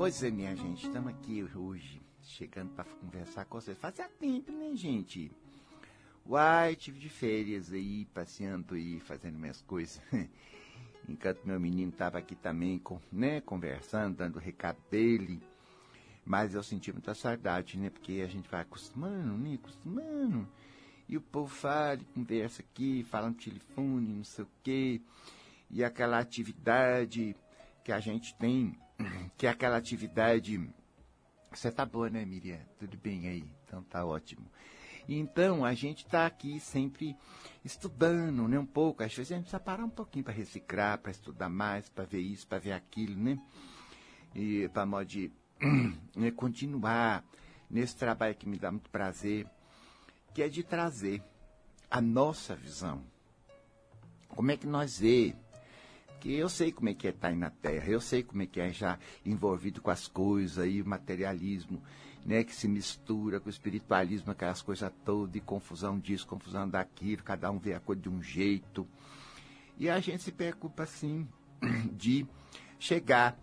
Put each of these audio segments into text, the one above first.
Pois é, minha gente, estamos aqui hoje, chegando para conversar com vocês. Fazia tempo, né, gente? Uai, tive de férias aí, passeando aí, fazendo minhas coisas. Enquanto meu menino estava aqui também, com, né, conversando, dando o recado dele. Mas eu senti muita saudade, né? Porque a gente vai acostumando, né? Acostumando. E o povo fala, conversa aqui, fala no telefone, não sei o quê. E aquela atividade que a gente tem, que é aquela atividade. Você tá boa, né, Miriam? Tudo bem aí? Então tá ótimo. Então, a gente está aqui sempre estudando, né, um pouco. Às vezes a gente precisa parar um pouquinho para reciclar, para estudar mais, para ver isso, para ver aquilo, né? E para modo de né, continuar nesse trabalho que me dá muito prazer, que é de trazer a nossa visão. Como é que nós vê? Que eu sei como é que é estar aí na Terra, eu sei como é que é já envolvido com as coisas aí, o materialismo, né, que se mistura com o espiritualismo, aquelas coisas todas, e confusão disso, confusão daquilo, cada um vê a coisa de um jeito. E a gente se preocupa, assim, de chegar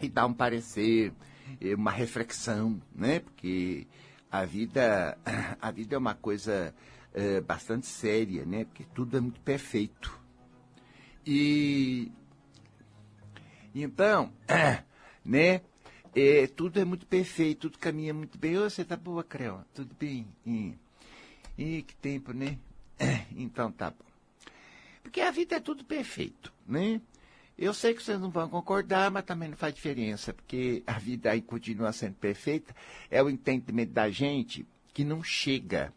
e dar um parecer, eh, uma reflexão, né? Porque a vida, a vida é uma coisa é, bastante séria, né? Porque tudo é muito perfeito. E então, né? É, tudo é muito perfeito, tudo caminha muito bem. Você tá boa, Creu? Tudo bem? E que tempo, né? Então tá bom. Porque a vida é tudo perfeito, né? Eu sei que vocês não vão concordar, mas também não faz diferença, porque a vida aí continua sendo perfeita. É o entendimento da gente que não chega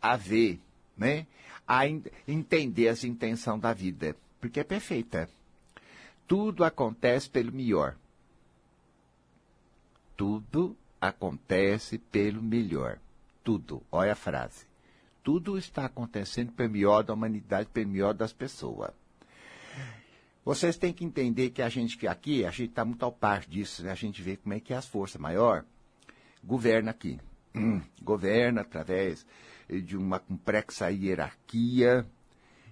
a ver, né? A entender as intenções da vida, porque é perfeita. Tudo acontece pelo melhor. Tudo acontece pelo melhor. Tudo. Olha a frase. Tudo está acontecendo pelo melhor da humanidade, pelo melhor das pessoas. Vocês têm que entender que a gente que aqui, a gente está muito ao par disso, né? a gente vê como é que as forças maior governa aqui. Hum, governa através de uma complexa hierarquia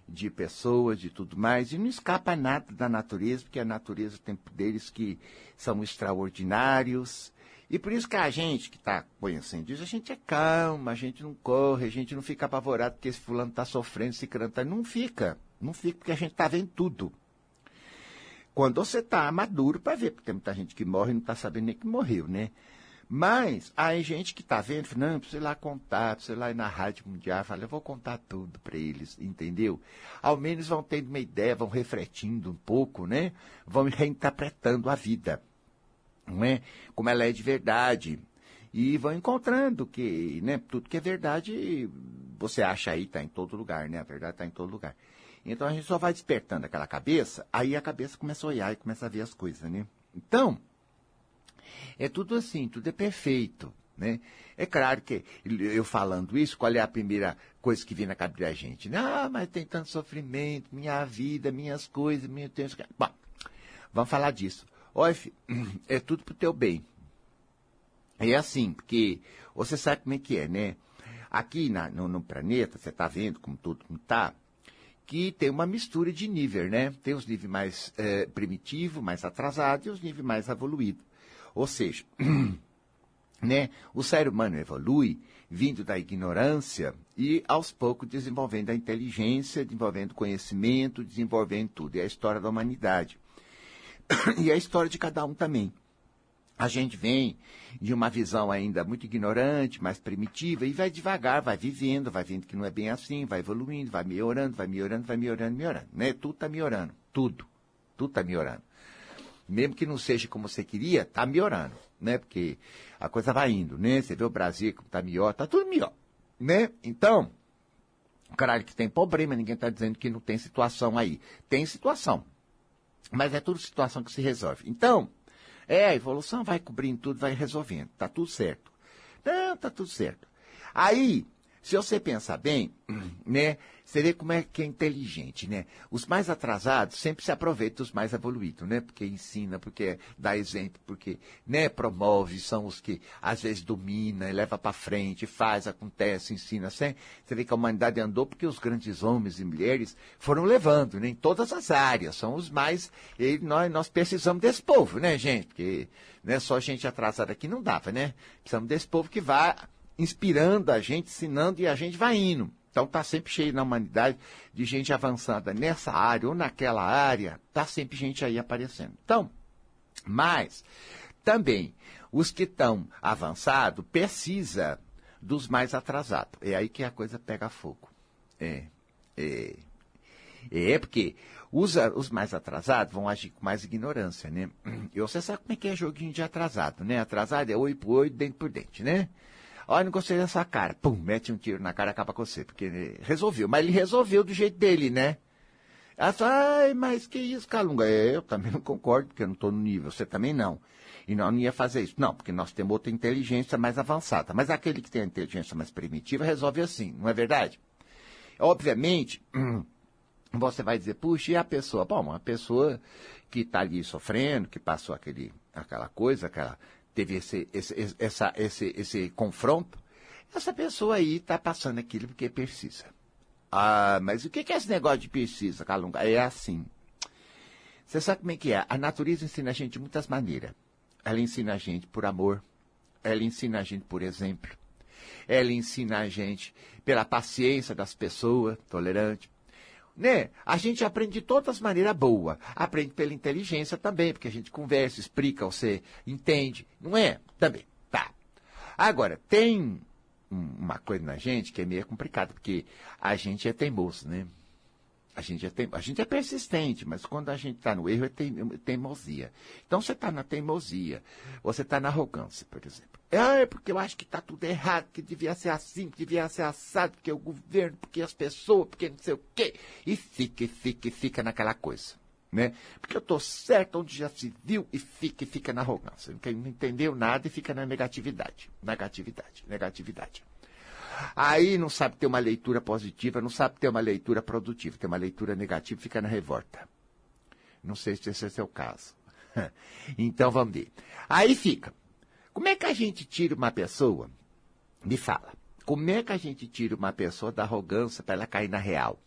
de pessoas, de tudo mais, e não escapa nada da natureza, porque a natureza tem poderes que são extraordinários. E por isso que a gente que está conhecendo isso, a gente é calma, a gente não corre, a gente não fica apavorado porque esse fulano está sofrendo, esse crânio está. Não fica. Não fica porque a gente está vendo tudo. Quando você está maduro para ver, porque tem muita gente que morre e não está sabendo nem que morreu, né? Mas aí gente que está vendo, não, precisa ir lá contar, precisa ir lá na Rádio Mundial, fala, eu vou contar tudo para eles, entendeu? Ao menos vão tendo uma ideia, vão refletindo um pouco, né? Vão reinterpretando a vida, não é? Como ela é de verdade. E vão encontrando que, né, tudo que é verdade, você acha aí, está em todo lugar, né? A verdade está em todo lugar. Então a gente só vai despertando aquela cabeça, aí a cabeça começa a olhar e começa a ver as coisas, né? Então, é tudo assim, tudo é perfeito, né? É claro que eu falando isso, qual é a primeira coisa que vem na cabeça da gente? Ah, mas tem tanto sofrimento, minha vida, minhas coisas, meu tempo. Bom, vamos falar disso. Olha, filho, é tudo pro teu bem. É assim, porque você sabe como é que é, né? Aqui na, no, no planeta, você está vendo como tudo está, que tem uma mistura de nível, né? Tem os níveis mais é, primitivos, mais atrasados e os níveis mais evoluídos. Ou seja, né, o ser humano evolui vindo da ignorância e aos poucos desenvolvendo a inteligência, desenvolvendo conhecimento, desenvolvendo tudo. É a história da humanidade. e é a história de cada um também. A gente vem de uma visão ainda muito ignorante, mais primitiva, e vai devagar, vai vivendo, vai vendo que não é bem assim, vai evoluindo, vai melhorando, vai melhorando, vai melhorando, melhorando. Né? Tudo está melhorando. Tudo. Tudo está melhorando. Mesmo que não seja como você queria, está melhorando. Né? Porque a coisa vai indo, né? Você vê o Brasil como está melhor, está tudo melhor. Né? Então, caralho, que tem problema, ninguém está dizendo que não tem situação aí. Tem situação. Mas é tudo situação que se resolve. Então, é, a evolução vai cobrindo tudo, vai resolvendo. Tá tudo certo. Não, tá tudo certo. Aí, Se você pensar bem, né, você vê como é que é inteligente, né? Os mais atrasados sempre se aproveitam dos mais evoluídos, né? Porque ensina, porque dá exemplo, porque, né, promove, são os que às vezes domina, leva para frente, faz, acontece, ensina. Você vê que a humanidade andou porque os grandes homens e mulheres foram levando, né, em todas as áreas, são os mais, e nós, nós precisamos desse povo, né, gente? Porque, né, só gente atrasada aqui não dava, né? Precisamos desse povo que vai inspirando a gente, ensinando e a gente vai indo. Então está sempre cheio na humanidade de gente avançada nessa área ou naquela área, está sempre gente aí aparecendo. Então, mas também os que estão avançados precisa dos mais atrasados. É aí que a coisa pega fogo. É, é, é porque os, os mais atrasados vão agir com mais ignorância, né? E você sabe como é que é joguinho de atrasado, né? Atrasado é oi por oi, dente por dente, né? Olha, não gostei dessa cara. Pum, mete um tiro na cara e acaba com você. Porque resolveu. Mas ele resolveu do jeito dele, né? Ela fala, ai, mas que isso, Calunga? Eu também não concordo, porque eu não estou no nível. Você também não. E nós não ia fazer isso. Não, porque nós temos outra inteligência mais avançada. Mas aquele que tem a inteligência mais primitiva resolve assim, não é verdade? Obviamente, você vai dizer, puxa, e a pessoa? Bom, uma pessoa que está ali sofrendo, que passou aquele, aquela coisa, aquela teve esse, esse, essa, esse, esse confronto, essa pessoa aí está passando aquilo porque precisa. Ah, mas o que é esse negócio de precisa, Calunga? É assim. Você sabe como é que é? A natureza ensina a gente de muitas maneiras. Ela ensina a gente por amor. Ela ensina a gente por exemplo. Ela ensina a gente pela paciência das pessoas, tolerante né? A gente aprende de todas as maneiras boa. Aprende pela inteligência também, porque a gente conversa, explica, você entende. Não é? Também. Tá. Agora, tem uma coisa na gente que é meio complicada, porque a gente é teimoso, né? A gente, é teim... a gente é persistente, mas quando a gente está no erro é teimosia. Então você está na teimosia, você está na arrogância, por exemplo. É porque eu acho que está tudo errado, que devia ser assim, que devia ser assado, porque o governo, porque as pessoas, porque não sei o quê. E fica, e fica, e fica naquela coisa. Né? Porque eu estou certo onde já se viu e fica, e fica na arrogância. Não entendeu nada e fica na negatividade. Negatividade, negatividade. Aí não sabe ter uma leitura positiva, não sabe ter uma leitura produtiva, tem uma leitura negativa, fica na revolta. Não sei se esse é o seu caso. então vamos ver. Aí fica. Como é que a gente tira uma pessoa? Me fala. Como é que a gente tira uma pessoa da arrogância para ela cair na real?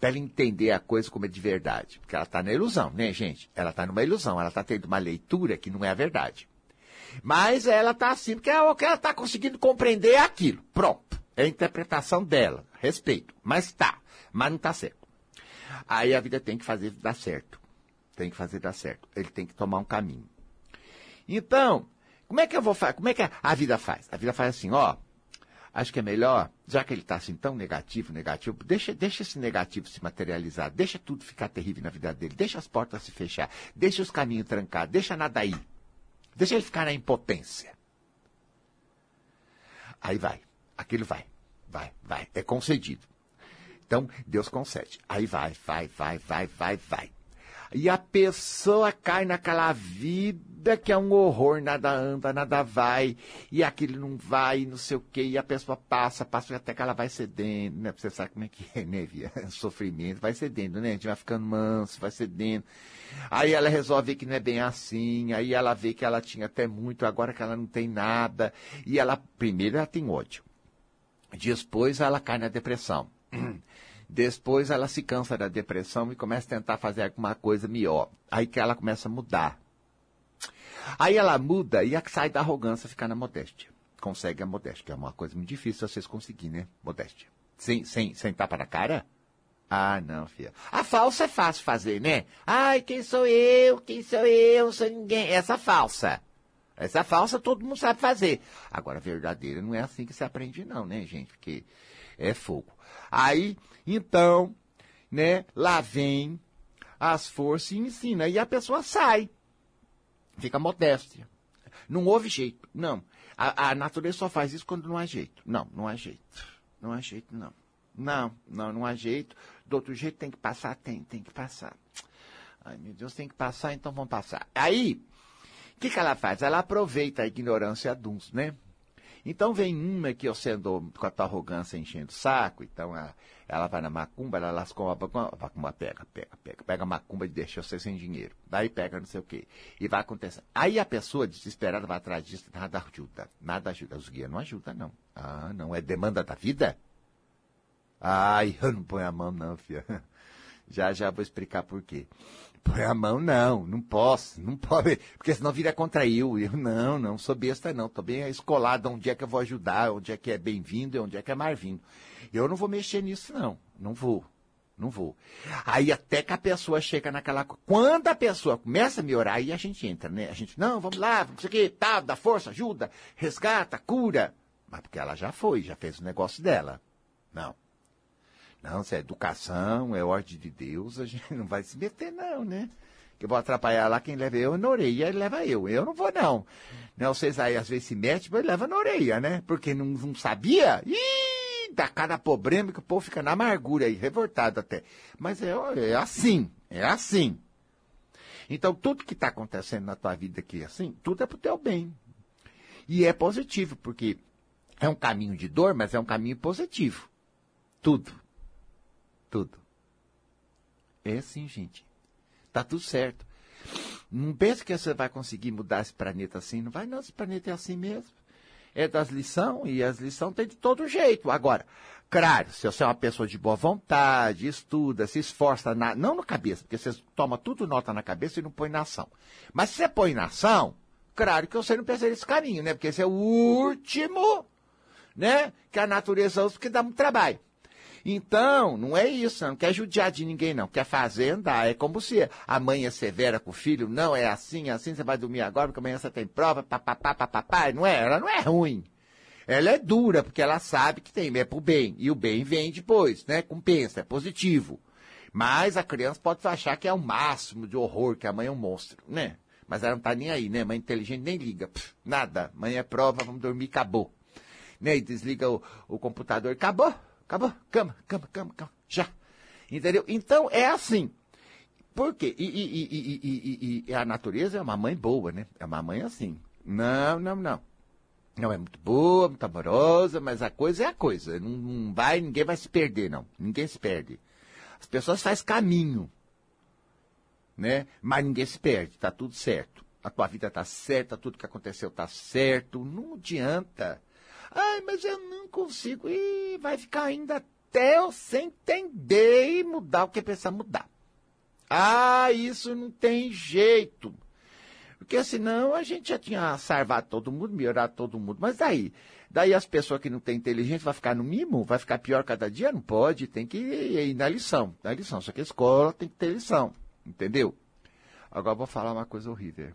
Para ela entender a coisa como é de verdade. Porque ela está na ilusão, né, gente? Ela está numa ilusão, ela está tendo uma leitura que não é a verdade. Mas ela está assim, porque que ela está conseguindo compreender é aquilo. Pronto. É a interpretação dela. Respeito. Mas tá. Mas não está certo. Aí a vida tem que fazer dar certo. Tem que fazer dar certo. Ele tem que tomar um caminho. Então, como é que eu vou fazer? Como é que a vida faz? A vida faz assim, ó. Acho que é melhor, já que ele está assim tão negativo, negativo, deixa, deixa esse negativo se materializar, deixa tudo ficar terrível na vida dele, deixa as portas se fechar, deixa os caminhos trancar, deixa nada ir. Deixa ele ficar na impotência. Aí vai. Aquilo vai. Vai, vai. É concedido. Então, Deus concede. Aí vai, vai, vai, vai, vai, vai. E a pessoa cai naquela vida que é um horror, nada anda, nada vai, e aquilo não vai, não sei o quê, e a pessoa passa, passa até que ela vai cedendo, né? Você sabe como é que é, né, Via? Sofrimento, vai cedendo, né? A gente vai ficando manso, vai cedendo. Aí ela resolve que não é bem assim, aí ela vê que ela tinha até muito, agora que ela não tem nada, e ela, primeiro ela tem ódio. Depois ela cai na depressão. Depois ela se cansa da depressão e começa a tentar fazer alguma coisa melhor. Aí que ela começa a mudar. Aí ela muda e sai da arrogância ficar na modéstia. Consegue a modéstia, que é uma coisa muito difícil vocês conseguirem, né? Modéstia. Sem, sem, sem tapa na cara? Ah, não, filha. A falsa é fácil fazer, né? Ai, quem sou eu? Quem sou eu? Sou ninguém. Essa falsa. Essa falsa todo mundo sabe fazer. Agora, a verdadeira não é assim que se aprende, não, né, gente? Porque é fogo. Aí, então, né, lá vem as forças e ensina. E a pessoa sai. Fica modéstia. Não houve jeito. Não. A, a, natureza só faz isso quando não há jeito. Não, não há jeito. Não há jeito, não. Não, não, não há jeito. Do outro jeito tem que passar? Tem, tem que passar. Ai, meu Deus, tem que passar, então vamos passar. Aí, o que, que ela faz? Ela aproveita a ignorância de uns, né? Então vem uma que eu sendo com a tua arrogância enchendo o saco, então a, ela vai na macumba, ela lascou a macumba, pega, pega, pega, pega a macumba e deixa você sem dinheiro. Daí pega não sei o quê. E vai acontecer. Aí a pessoa desesperada vai atrás disso, nada ajuda, nada ajuda. Os guias não ajudam, não. Ah, não, é demanda da vida? Ai, eu não ponho a mão não, filha. Já, já vou explicar por quê. Põe a mão, não, não posso, não pode, porque senão vira contra eu. Eu não, não sou besta, não. Tô bem escolado onde é que eu vou ajudar, onde é que é bem-vindo e onde é que é mais-vindo. Eu não vou mexer nisso, não. Não vou. Não vou. Aí até que a pessoa chega naquela. Quando a pessoa começa a me orar, aí a gente entra, né? A gente, não, vamos lá, vamos isso aqui, tá, dá força, ajuda, resgata, cura. Mas porque ela já foi, já fez o negócio dela. Não. Não, se é educação, é ordem de Deus, a gente não vai se meter, não, né? Que eu vou atrapalhar lá, quem leva eu na orelha, ele leva eu. Eu não vou, não. Não, vocês aí às vezes se metem, mas leva na orelha, né? Porque não, não sabia? Ih, dá cada problema que o povo fica na amargura aí, revoltado até. Mas é, é assim, é assim. Então, tudo que está acontecendo na tua vida aqui, assim, tudo é pro teu bem. E é positivo, porque é um caminho de dor, mas é um caminho positivo. Tudo tudo. É assim, gente. Tá tudo certo. Não pense que você vai conseguir mudar esse planeta assim. Não vai, não. Esse planeta é assim mesmo. É das lições e as lições tem de todo jeito. Agora, claro, se você é uma pessoa de boa vontade, estuda, se esforça, na, não na cabeça, porque você toma tudo nota na cabeça e não põe na ação. Mas se você põe na ação, claro que você não pensa nesse caminho, né? Porque esse é o último, né? Que a natureza usa porque dá muito trabalho. Então, não é isso, não quer judiar de ninguém, não. Quer fazer andar. É como se a mãe é severa com o filho. Não, é assim, é assim, você vai dormir agora, porque amanhã você tem prova, papapá, papapá. Não é, ela não é ruim. Ela é dura, porque ela sabe que tem, é pro bem. E o bem vem depois, né? Compensa, é positivo. Mas a criança pode achar que é o máximo de horror, que a mãe é um monstro, né? Mas ela não tá nem aí, né? Mãe inteligente nem liga. Pff, nada. Mãe é prova, vamos dormir, acabou. Né? E desliga o, o computador, acabou. Acabou? Cama, cama, cama, cama. Já. Entendeu? Então é assim. Por quê? E, e, e, e, a natureza é uma mãe boa, né? É uma mãe assim. Não, não, não. Não é muito boa, muito amorosa, mas a coisa é a coisa. Não, não vai, ninguém vai se perder, não. Ninguém se perde. As pessoas fazem caminho, né? Mas ninguém se perde, tá tudo certo. A tua vida tá certa, tudo que aconteceu tá certo. Não adianta. Ai, mas eu não consigo. E vai ficar ainda até eu sem entender e mudar o que pensar mudar. Ah, isso não tem jeito. Porque senão a gente já tinha salvado todo mundo, melhorado todo mundo. Mas daí? Daí as pessoas que não têm inteligência vão ficar no mimo? Vai ficar pior cada dia? Não pode, tem que ir na lição. Na lição. Só que a escola tem que ter lição. Entendeu? Agora vou falar uma coisa horrível.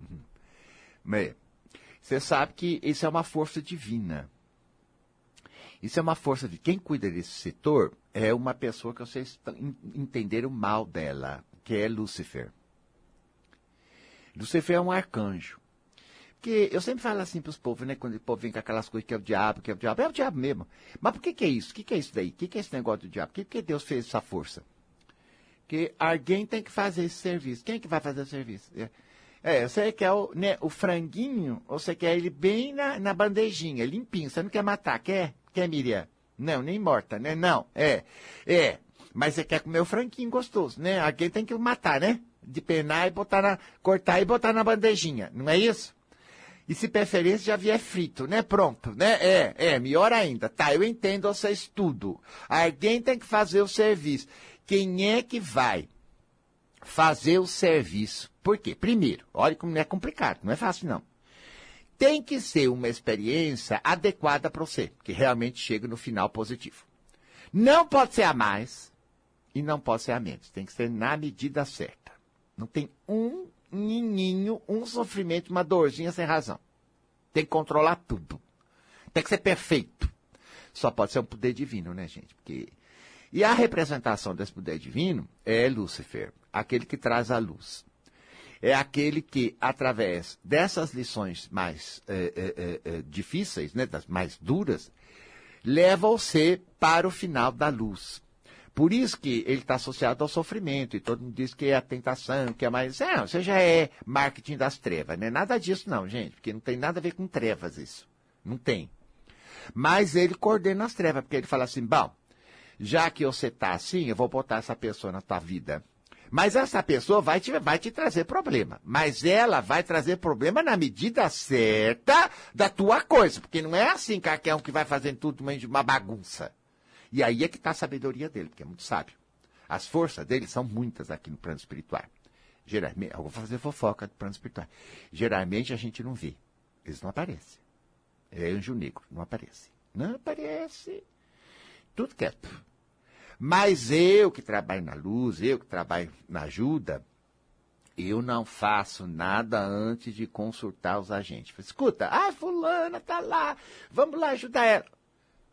Uhum. Meia. Você sabe que isso é uma força divina. Isso é uma força de quem cuida desse setor é uma pessoa que vocês entenderam mal dela, que é Lúcifer. Lúcifer é um arcanjo. Porque eu sempre falo assim para os povos, né? Quando o povo vem com aquelas coisas que é o diabo, que é o diabo, é o diabo mesmo. Mas por que, que é isso? O que, que é isso daí? O que, que é esse negócio do diabo? Por que, que Deus fez essa força? Porque alguém tem que fazer esse serviço. Quem é que vai fazer o serviço? É. É, você quer o, né, o franguinho, ou você quer ele bem na, na bandejinha, limpinho. Você não quer matar, quer? Quer, Miriam? Não, nem morta, né? Não, é, é. Mas você quer comer o franguinho gostoso, né? Alguém tem que matar, né? De penar e botar na, cortar e botar na bandejinha, não é isso? E se preferência já vier frito, né? Pronto, né? É, é, melhor ainda. Tá, eu entendo vocês tudo. Alguém tem que fazer o serviço. Quem é que vai fazer o serviço. Por quê? Primeiro, olha como é complicado, não é fácil não. Tem que ser uma experiência adequada para você, que realmente chegue no final positivo. Não pode ser a mais e não pode ser a menos. Tem que ser na medida certa. Não tem um nininho, um sofrimento, uma dorzinha sem razão. Tem que controlar tudo. Tem que ser perfeito. Só pode ser um poder divino, né, gente? Porque... E a representação desse poder divino é Lúcifer aquele que traz a luz. É aquele que, através dessas lições mais é, é, é, difíceis, né, das mais duras, leva você para o final da luz. Por isso que ele está associado ao sofrimento, e todo mundo diz que é a tentação, que é mais. Não, você já é marketing das trevas, não é nada disso, não, gente, porque não tem nada a ver com trevas isso. Não tem. Mas ele coordena as trevas, porque ele fala assim, bom, já que você tá assim, eu vou botar essa pessoa na tua vida. Mas essa pessoa vai te, vai te trazer problema. Mas ela vai trazer problema na medida certa da tua coisa. Porque não é assim, é um que vai fazendo tudo uma bagunça. E aí é que está a sabedoria dele, porque é muito sábio. As forças dele são muitas aqui no plano espiritual. Geralmente, eu vou fazer fofoca do plano espiritual. Geralmente a gente não vê. Eles não aparecem. É anjo negro, não aparece. Não aparece. Tudo quieto. Mas eu que trabalho na luz, eu que trabalho na ajuda, eu não faço nada antes de consultar os agentes. Escuta, ah, fulana tá lá, vamos lá ajudar ela.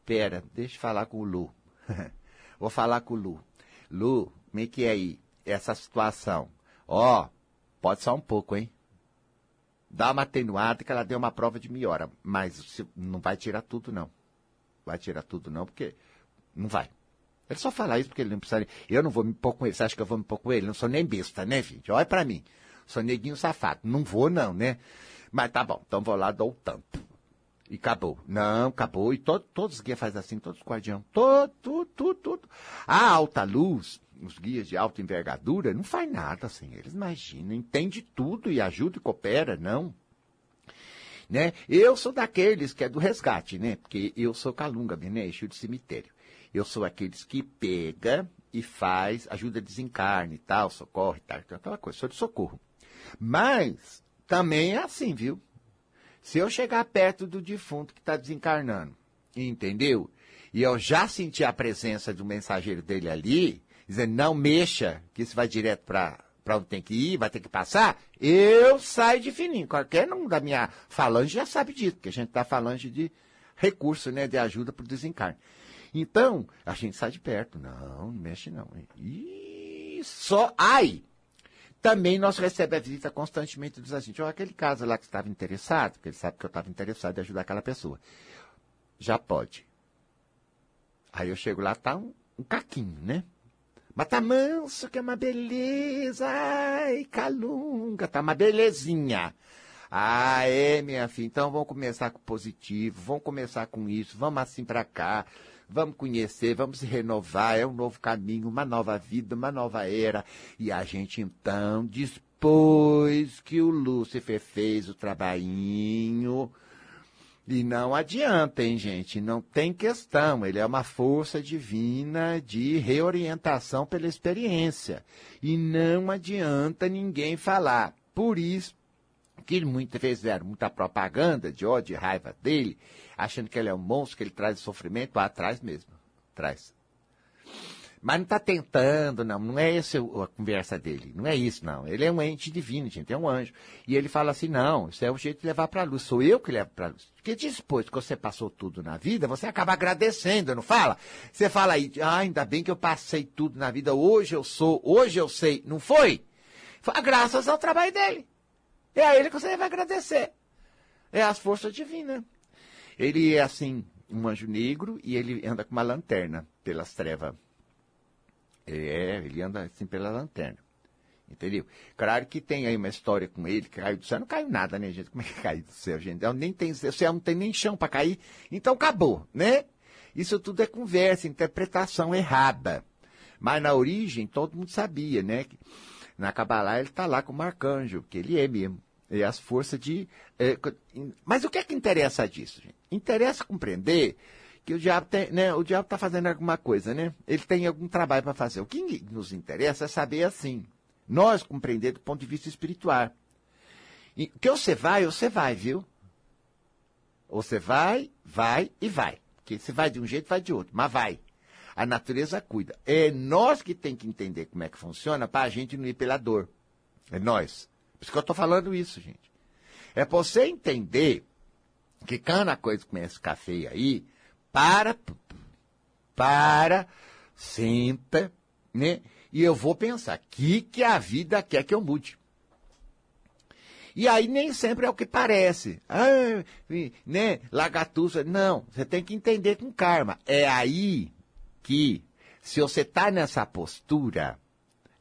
Pera, deixa eu falar com o Lu. Vou falar com o Lu. Lu, como é que é aí essa situação? Ó, oh, pode só um pouco, hein? Dá uma atenuada que ela deu uma prova de melhora, mas não vai tirar tudo, não. Vai tirar tudo, não, porque não vai. Ele só fala isso porque ele não precisa. Eu não vou me pôr com ele. Você acha que eu vou me pôr com ele? Não sou nem besta, né, gente? Olha para mim. Sou neguinho safado. Não vou, não, né? Mas tá bom, então vou lá, dou o tampo. E acabou. Não, acabou. E to, todos os guias fazem assim, todos os guardiões. Todo, tudo, tudo, tudo. A alta luz, os guias de alta envergadura, não faz nada sem eles. Imagina, entende tudo e ajuda e coopera, não. Né? Eu sou daqueles que é do resgate, né? Porque eu sou calunga, né? Eixo de cemitério. Eu sou aqueles que pega e faz, ajuda a desencarne e tal, socorre e tal, aquela coisa, sou de socorro. Mas também é assim, viu? Se eu chegar perto do defunto que está desencarnando, entendeu? E eu já senti a presença do mensageiro dele ali, dizendo, não mexa, que isso vai direto para para onde tem que ir, vai ter que passar, eu saio de fininho. Qualquer um da minha falange já sabe disso, porque a gente está falando de recurso, né, de ajuda para o desencarne. Então, a gente sai de perto. Não, não mexe não. E só. Ai! Também nós recebemos a visita constantemente dos agentes. Olha, aquele caso lá que estava interessado, porque ele sabe que eu estava interessado em ajudar aquela pessoa. Já pode. Aí eu chego lá, tá um, um caquinho, né? Mas tá manso, que é uma beleza. Ai, calunga, tá uma belezinha. Ah, é, minha filha. Então vamos começar com positivo, vamos começar com isso, vamos assim para cá vamos conhecer, vamos renovar, é um novo caminho, uma nova vida, uma nova era. E a gente então, depois que o Lúcifer fez o trabalhinho, e não adianta, hein, gente? Não tem questão. Ele é uma força divina de reorientação pela experiência. E não adianta ninguém falar. Por isso que muitas vezes fizeram muita propaganda de ódio e raiva dele, achando que ele é um monstro, que ele traz sofrimento, traz mesmo, traz. Mas não está tentando, não, não é essa a conversa dele, não é isso, não. Ele é um ente divino, gente, é um anjo. E ele fala assim, não, isso é o jeito de levar para a luz, sou eu que levo para a luz. Porque depois que você passou tudo na vida, você acaba agradecendo, não fala? Você fala aí, ah, ainda bem que eu passei tudo na vida, hoje eu sou, hoje eu sei, não foi? Foi graças ao trabalho dele. É a ele que você deve agradecer. É as forças divinas. Ele é assim, um anjo negro e ele anda com uma lanterna pelas trevas. É, ele anda assim pela lanterna. Entendeu? Claro que tem aí uma história com ele, que caiu do céu. Não caiu nada, né, gente? Como é que caiu do céu, gente? Eu nem tem, o céu não tem nem chão para cair. Então acabou, né? Isso tudo é conversa, interpretação errada. Mas na origem, todo mundo sabia, né? Na Kabbalah ele está lá com o arcanjo, que ele é mesmo. É as forças de. É, mas o que é que interessa disso, gente? Interessa compreender que o diabo tem, né, o diabo está fazendo alguma coisa, né? Ele tem algum trabalho para fazer. O que nos interessa é saber assim. Nós compreender do ponto de vista espiritual. E que você vai, você vai, viu? Você vai, vai e vai. Porque você vai de um jeito, vai de outro, mas vai. A natureza cuida. É nós que tem que entender como é que funciona para a gente não ir pela dor. É nós. Por isso que eu estou falando isso, gente. É para você entender que quando a coisa começa a ficar feia aí, para, para, senta, né? E eu vou pensar, o que, que a vida quer que eu mude? E aí nem sempre é o que parece. Ah, né? Lagatuça. Não, você tem que entender com karma. É aí que, se você está nessa postura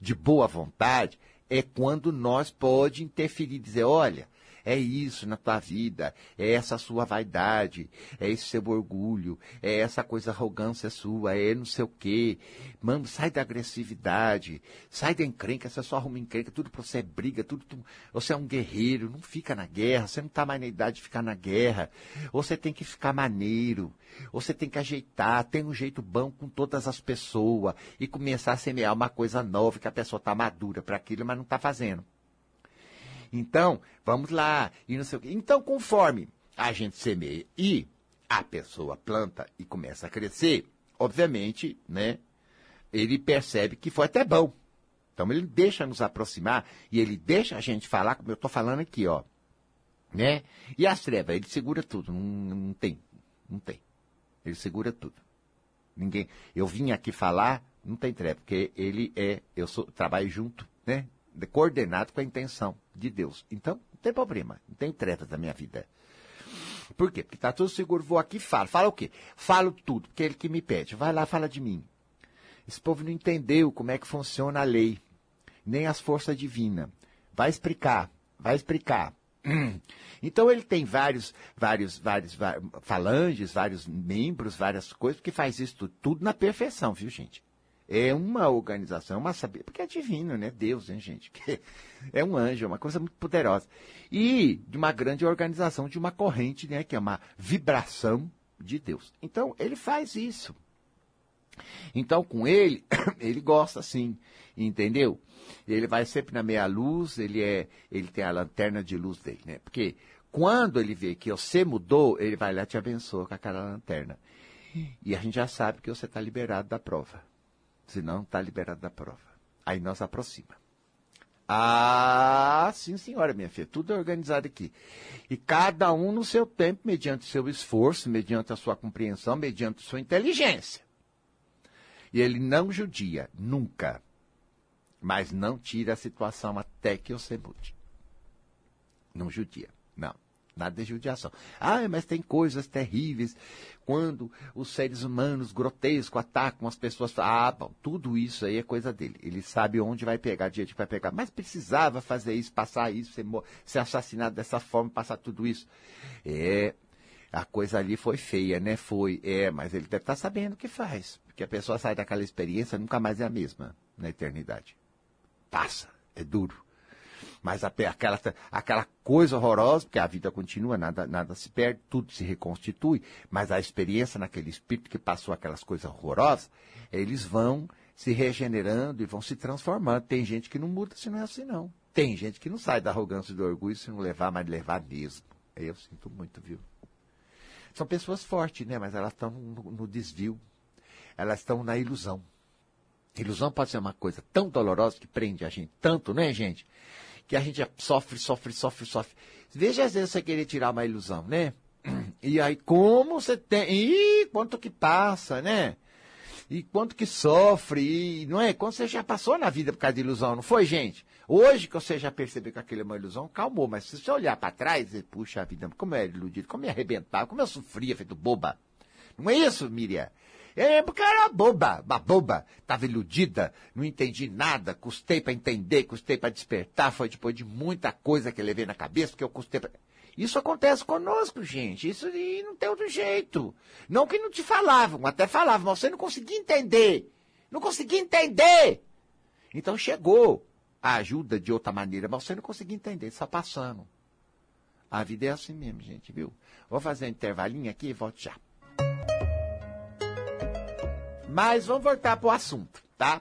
de boa vontade, é quando nós pode interferir, dizer, olha, é isso na tua vida, é essa sua vaidade, é esse seu orgulho, é essa coisa arrogância sua, é não sei o quê. Mano, sai da agressividade, sai da encrenca, você só arruma encrenca, tudo pra você é briga, tudo, tudo, você é um guerreiro, não fica na guerra, você não tá mais na idade de ficar na guerra. Você tem que ficar maneiro, você tem que ajeitar, tem um jeito bom com todas as pessoas e começar a semear uma coisa nova que a pessoa tá madura para aquilo, mas não tá fazendo. Então, vamos lá, e não sei o quê. Então, conforme a gente semeia e a pessoa planta e começa a crescer, obviamente, né, ele percebe que foi até bom. Então ele deixa nos aproximar e ele deixa a gente falar, como eu estou falando aqui, ó. Né? E as trevas, ele segura tudo, não, não tem, não tem. Ele segura tudo. Ninguém. Eu vim aqui falar, não tem treva, porque ele é, eu sou, trabalho junto, né? Coordenado com a intenção de Deus. Então, não tem problema, não tem trevas na minha vida. Por quê? Porque está tudo seguro, vou aqui e falo. Fala o quê? Falo tudo, porque é ele que me pede. Vai lá, fala de mim. Esse povo não entendeu como é que funciona a lei, nem as forças divinas. Vai explicar, vai explicar. Então ele tem vários, vários, vários, falanges, vários membros, várias coisas, que faz isso tudo na perfeição, viu, gente? É uma organização, uma saber, porque é divino, né? Deus, né, gente? É um anjo, é uma coisa muito poderosa. E de uma grande organização, de uma corrente, né? Que é uma vibração de Deus. Então, ele faz isso. Então, com ele, ele gosta sim, entendeu? Ele vai sempre na meia luz, ele é, ele tem a lanterna de luz dele, né? Porque quando ele vê que você mudou, ele vai lá e te abençoa com aquela lanterna. E a gente já sabe que você está liberado da prova. Se não, está liberado da prova. Aí nós aproxima. Ah, sim, senhora, minha filha. Tudo é organizado aqui. E cada um no seu tempo, mediante seu esforço, mediante a sua compreensão, mediante a sua inteligência. E ele não judia, nunca. Mas não tira a situação até que você mude. Não judia. Nada de judiação. Ah, mas tem coisas terríveis quando os seres humanos grotescos atacam as pessoas. Ah, bom, tudo isso aí é coisa dele. Ele sabe onde vai pegar, de que vai pegar. Mas precisava fazer isso, passar isso, ser, ser assassinado dessa forma, passar tudo isso. É, a coisa ali foi feia, né? Foi, é, mas ele deve estar tá sabendo o que faz. Porque a pessoa sai daquela experiência nunca mais é a mesma na eternidade. Passa, é duro. Mas aquela, aquela coisa horrorosa, porque a vida continua, nada, nada se perde, tudo se reconstitui, mas a experiência naquele espírito que passou aquelas coisas horrorosas, eles vão se regenerando e vão se transformando. Tem gente que não muda se não é assim, não. Tem gente que não sai da arrogância e do orgulho se não levar, mas levar mesmo. Eu sinto muito, viu? São pessoas fortes, né? Mas elas estão no, no desvio. Elas estão na ilusão. Ilusão pode ser uma coisa tão dolorosa que prende a gente tanto, né, gente? Que a gente sofre, sofre, sofre, sofre. Veja às vezes você querer tirar uma ilusão, né? E aí, como você tem. Ih, quanto que passa, né? E quanto que sofre, e, não é? Quando você já passou na vida por causa de ilusão, não foi, gente? Hoje que você já percebeu que aquilo é uma ilusão, calmou. Mas se você olhar para trás, e, puxa a vida, como eu era iludido, como eu arrebentava, como eu sofria, feito boba. Não é isso, Miriam? É porque era boba, uma boba. Estava iludida, não entendi nada, custei para entender, custei para despertar. Foi depois de muita coisa que eu levei na cabeça, porque eu custei pra... Isso acontece conosco, gente. Isso e não tem outro jeito. Não que não te falavam, até falavam, mas você não conseguia entender. Não conseguia entender. Então chegou a ajuda de outra maneira, mas você não conseguia entender, está passando. A vida é assim mesmo, gente, viu? Vou fazer um intervalinho aqui e volto já. Mas vamos voltar para o assunto, tá?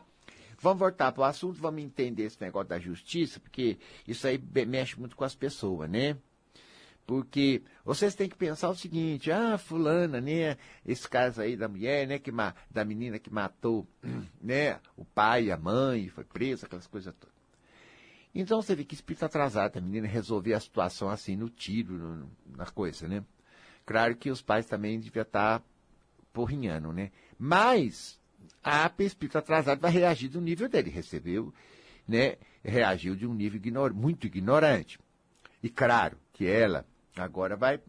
Vamos voltar para o assunto, vamos entender esse negócio da justiça, porque isso aí mexe muito com as pessoas, né? Porque vocês têm que pensar o seguinte, ah, fulana, né, esse caso aí da mulher, né, que da menina que matou, né, o pai, a mãe, foi presa, aquelas coisas todas. Então você vê que espírito atrasado, a menina resolver a situação assim, no tiro, no, na coisa, né? Claro que os pais também deviam estar porrinhando, né? Mas a espírito atrasado vai reagir do nível dele. Recebeu, né? Reagiu de um nível ignor muito ignorante. E claro que ela agora vai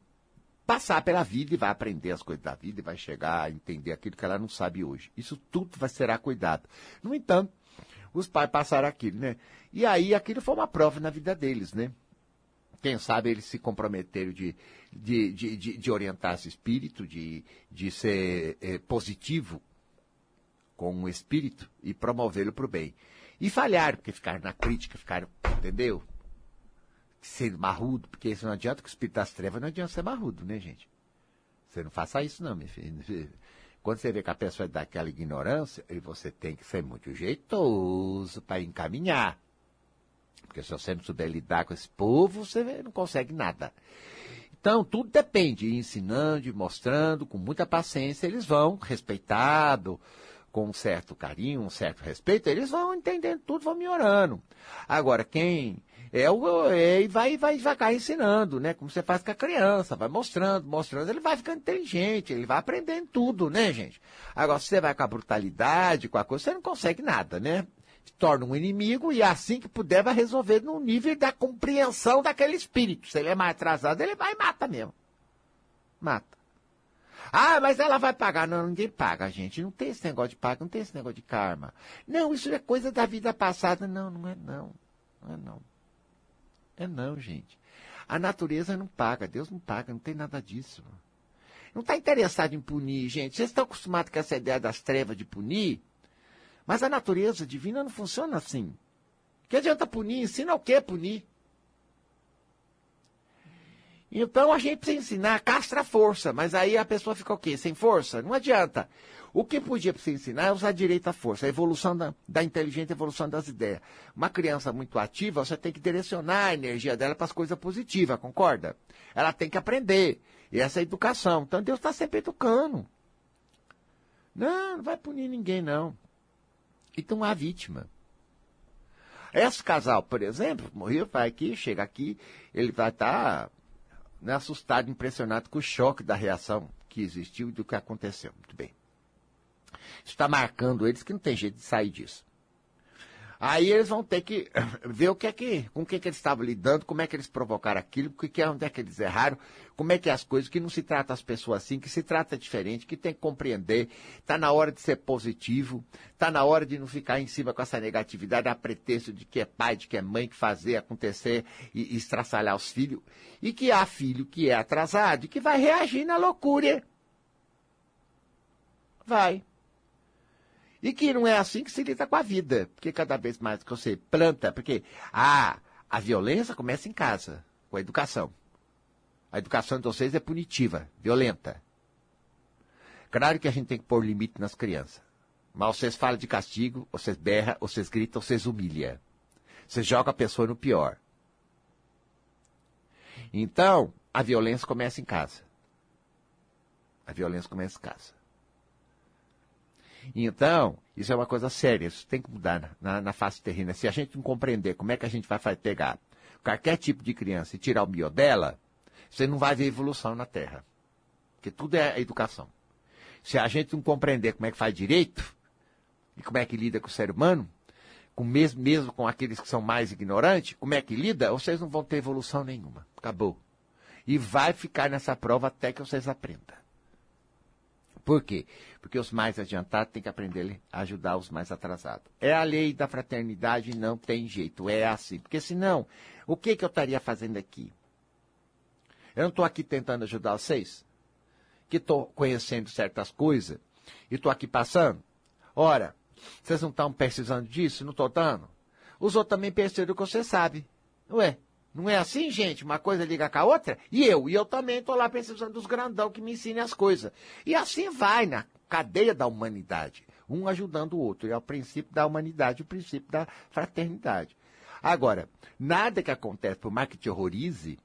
passar pela vida e vai aprender as coisas da vida e vai chegar a entender aquilo que ela não sabe hoje. Isso tudo vai será cuidado. No entanto, os pais passaram aquilo, né? E aí aquilo foi uma prova na vida deles, né? Quem sabe eles se comprometeram de, de, de, de, de orientar esse espírito, de, de ser é, positivo com o espírito e promovê-lo para o bem. E falharam, porque ficaram na crítica, ficaram, entendeu? Sendo marrudo, porque isso não adianta que o espírito das trevas não adianta ser marrudo, né, gente? Você não faça isso, não, meu filho. Quando você vê que a pessoa é daquela ignorância, você tem que ser muito jeitoso para encaminhar. Porque se você não souber lidar com esse povo, você não consegue nada. Então, tudo depende, ensinando, mostrando, com muita paciência, eles vão, respeitado, com um certo carinho, um certo respeito, eles vão entendendo tudo, vão melhorando. Agora, quem é o é, vai vai devagar ensinando, né? Como você faz com a criança, vai mostrando, mostrando, ele vai ficando inteligente, ele vai aprendendo tudo, né, gente? Agora, se você vai com a brutalidade, com a coisa, você não consegue nada, né? Torna um inimigo e assim que puder vai resolver no nível da compreensão daquele espírito. Se ele é mais atrasado, ele vai e mata mesmo. Mata. Ah, mas ela vai pagar. Não, ninguém paga, gente. Não tem esse negócio de paga, não tem esse negócio de karma. Não, isso é coisa da vida passada. Não, não é não. Não é não. É não, gente. A natureza não paga, Deus não paga, não tem nada disso. Não está interessado em punir, gente. Vocês estão acostumados com essa ideia das trevas de punir? Mas a natureza divina não funciona assim. Que adianta punir? Ensina o que punir? Então a gente precisa ensinar, castra a força, mas aí a pessoa fica o quê? Sem força? Não adianta. O que podia se ensinar é usar direito à força, a evolução da, da inteligência, a evolução das ideias. Uma criança muito ativa, você tem que direcionar a energia dela para as coisas positivas, concorda? Ela tem que aprender. E essa é a educação. Então Deus está sempre educando. Não, não vai punir ninguém, não. Então há vítima. Esse casal, por exemplo, morreu, vai aqui, chega aqui, ele vai estar tá, né, assustado, impressionado com o choque da reação que existiu e do que aconteceu. Muito bem. Isso está marcando eles que não tem jeito de sair disso. Aí eles vão ter que ver o que é que, com o que, que eles estavam lidando, como é que eles provocaram aquilo, o que é, onde é que eles erraram, como é que é as coisas, que não se trata as pessoas assim, que se trata diferente, que tem que compreender, está na hora de ser positivo, está na hora de não ficar em cima com essa negatividade, a pretexto de que é pai, de que é mãe, que fazer acontecer e, e estraçalhar os filhos, e que há filho que é atrasado e que vai reagir na loucura. Vai. E que não é assim que se lida com a vida. Porque cada vez mais que você planta, porque ah, a violência começa em casa, com a educação. A educação de vocês é punitiva, violenta. Claro que a gente tem que pôr limite nas crianças. Mas vocês falam de castigo, vocês berram, vocês gritam, vocês humilham. Vocês jogam a pessoa no pior. Então, a violência começa em casa. A violência começa em casa. Então, isso é uma coisa séria, isso tem que mudar na, na face terrena. Se a gente não compreender como é que a gente vai pegar qualquer tipo de criança e tirar o bio dela, você não vai ver evolução na Terra. Porque tudo é educação. Se a gente não compreender como é que faz direito, e como é que lida com o ser humano, com mesmo, mesmo com aqueles que são mais ignorantes, como é que lida, vocês não vão ter evolução nenhuma. Acabou. E vai ficar nessa prova até que vocês aprendam. Por quê? Porque os mais adiantados têm que aprender a ajudar os mais atrasados. É a lei da fraternidade, não tem jeito, é assim. Porque senão, o que, que eu estaria fazendo aqui? Eu não estou aqui tentando ajudar vocês? Que estou conhecendo certas coisas e estou aqui passando? Ora, vocês não estão precisando disso? Não estou dando? Os outros também perceberam que você sabe. Ué, não é assim, gente? Uma coisa liga com a outra? E eu? E eu também estou lá precisando dos grandão que me ensinem as coisas. E assim vai na cadeia da humanidade. Um ajudando o outro. É o princípio da humanidade, o princípio da fraternidade. Agora, nada que acontece, por mais que te horrorize,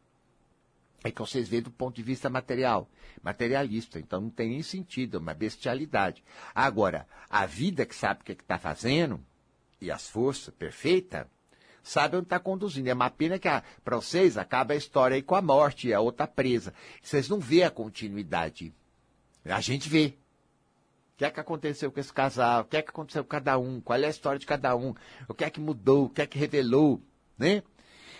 é que vocês veem do ponto de vista material, materialista. Então não tem nem sentido, é uma bestialidade. Agora, a vida que sabe o que é está fazendo, e as forças perfeitas, sabe onde está conduzindo. É uma pena que para vocês acaba a história aí com a morte a outra presa. Vocês não vê a continuidade. A gente vê. O que é que aconteceu com esse casal? O que é que aconteceu com cada um? Qual é a história de cada um? O que é que mudou? O que é que revelou? Né?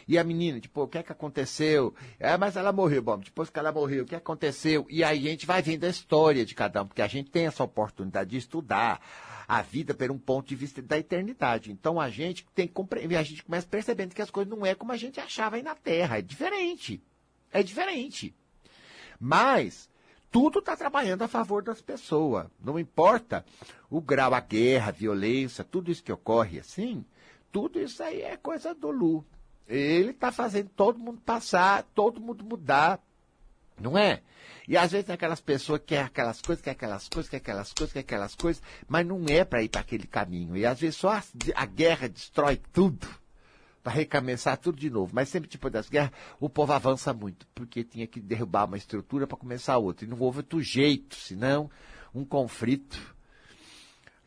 E a menina, tipo, o que é que aconteceu? É, mas ela morreu, bom, depois que ela morreu, o que aconteceu? E aí a gente vai vendo a história de cada um, porque a gente tem essa oportunidade de estudar a vida por um ponto de vista da eternidade. Então a gente tem que a gente começa percebendo que as coisas não é como a gente achava aí na Terra, é diferente. É diferente. Mas tudo está trabalhando a favor das pessoas. Não importa o grau, a guerra, a violência, tudo isso que ocorre assim, tudo isso aí é coisa do Lu. Ele está fazendo todo mundo passar, todo mundo mudar, não é? E às vezes aquelas pessoas que querem aquelas coisas, quer aquelas coisas, quer aquelas coisas, quer aquelas coisas, mas não é para ir para aquele caminho. E às vezes só a, a guerra destrói tudo, para recomeçar tudo de novo. Mas sempre depois das guerras, o povo avança muito, porque tinha que derrubar uma estrutura para começar outra. E não houve outro jeito, senão um conflito.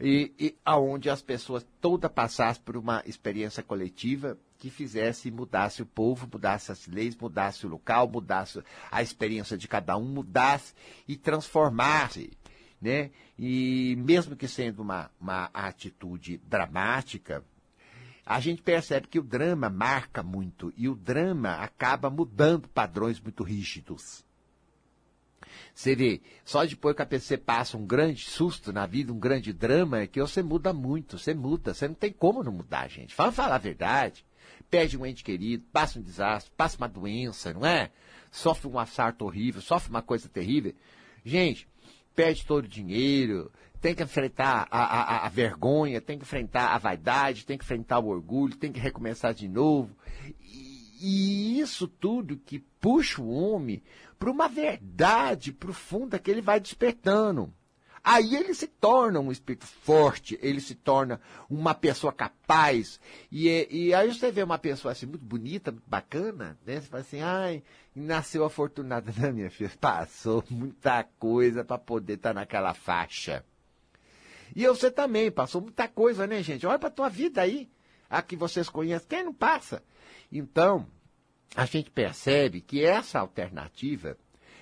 E, e aonde as pessoas todas passassem por uma experiência coletiva que fizesse mudasse o povo, mudasse as leis, mudasse o local, mudasse a experiência de cada um, mudasse e transformasse. Né? E mesmo que sendo uma, uma atitude dramática, a gente percebe que o drama marca muito e o drama acaba mudando padrões muito rígidos. Você vê, só depois que a pessoa passa um grande susto na vida, um grande drama, é que você muda muito, você muda, você não tem como não mudar, gente. Vamos falar a verdade perde um ente querido, passa um desastre, passa uma doença, não é? Sofre um assalto horrível, sofre uma coisa terrível. Gente, perde todo o dinheiro, tem que enfrentar a, a, a, vergonha, tem que enfrentar a vaidade, tem que enfrentar o orgulho, tem que recomeçar de novo. E, e isso tudo que puxa o homem para uma verdade profunda que ele vai despertando. Aí ele se torna um espírito forte, ele se torna uma pessoa capaz. E, e aí você vê uma pessoa assim, muito bonita, muito bacana, né? Você fala assim, ai, nasceu afortunada. Não, minha filha, passou muita coisa para poder estar tá naquela faixa. E você também, passou muita coisa, né, gente? Olha para tua vida aí, a que vocês conhecem, quem não passa? Então, a gente percebe que essa alternativa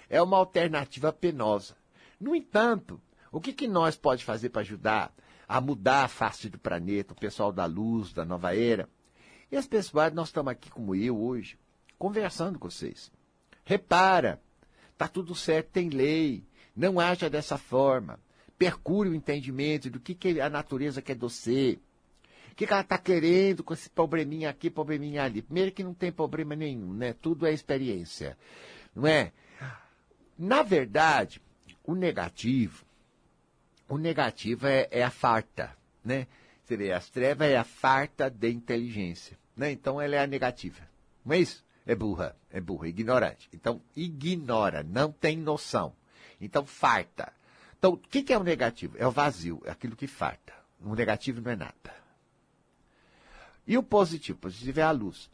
é uma alternativa penosa. No entanto, o que, que nós pode fazer para ajudar a mudar a face do planeta, o pessoal da luz, da nova era? E as pessoas, nós estamos aqui como eu hoje, conversando com vocês. Repara, está tudo certo, tem lei, não haja dessa forma. Percure o entendimento do que, que a natureza quer de você. O que, que ela está querendo com esse probleminha aqui, probleminha ali. Primeiro que não tem problema nenhum, né? Tudo é experiência. Não é? Na verdade, o negativo, o negativo é, é a farta, né? Vê, as trevas é a farta de inteligência, né? Então ela é a negativa. Não é isso? É burra, é burra, ignorante. Então, ignora, não tem noção. Então, farta. Então, o que, que é o negativo? É o vazio, é aquilo que farta. O negativo não é nada. E o positivo? O positivo é a luz.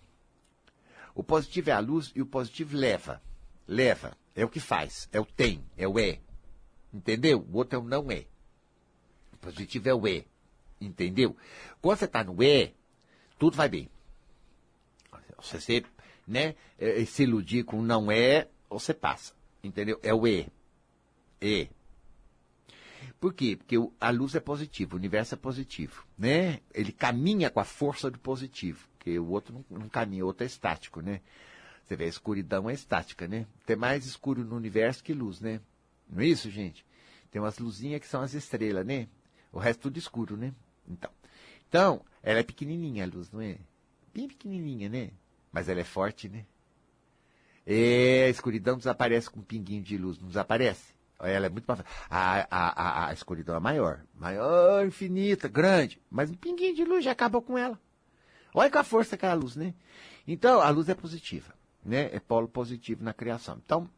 O positivo é a luz e o positivo leva. Leva. É o que faz. É o tem. É o é. Entendeu? O outro é o não é. Positivo é o E. Entendeu? Quando você está no E, tudo vai bem. Se você né, é, se iludir com não é, você passa. Entendeu? É o E. E. Por quê? Porque a luz é positiva, o universo é positivo. Né? Ele caminha com a força do positivo. Porque o outro não, não caminha, o outro é estático, né? Você vê, a escuridão é estática, né? Tem mais escuro no universo que luz, né? Não é isso, gente? Tem umas luzinhas que são as estrelas, né? O resto tudo escuro, né? Então, então ela é pequenininha a luz, não é? Bem pequenininha, né? Mas ela é forte, né? É, a escuridão desaparece com um pinguinho de luz, não desaparece? Ela é muito mais. A, a, a, a escuridão é maior. Maior, infinita, grande. Mas um pinguinho de luz já acabou com ela. Olha com a força que é a luz, né? Então, a luz é positiva, né? É polo positivo na criação. Então,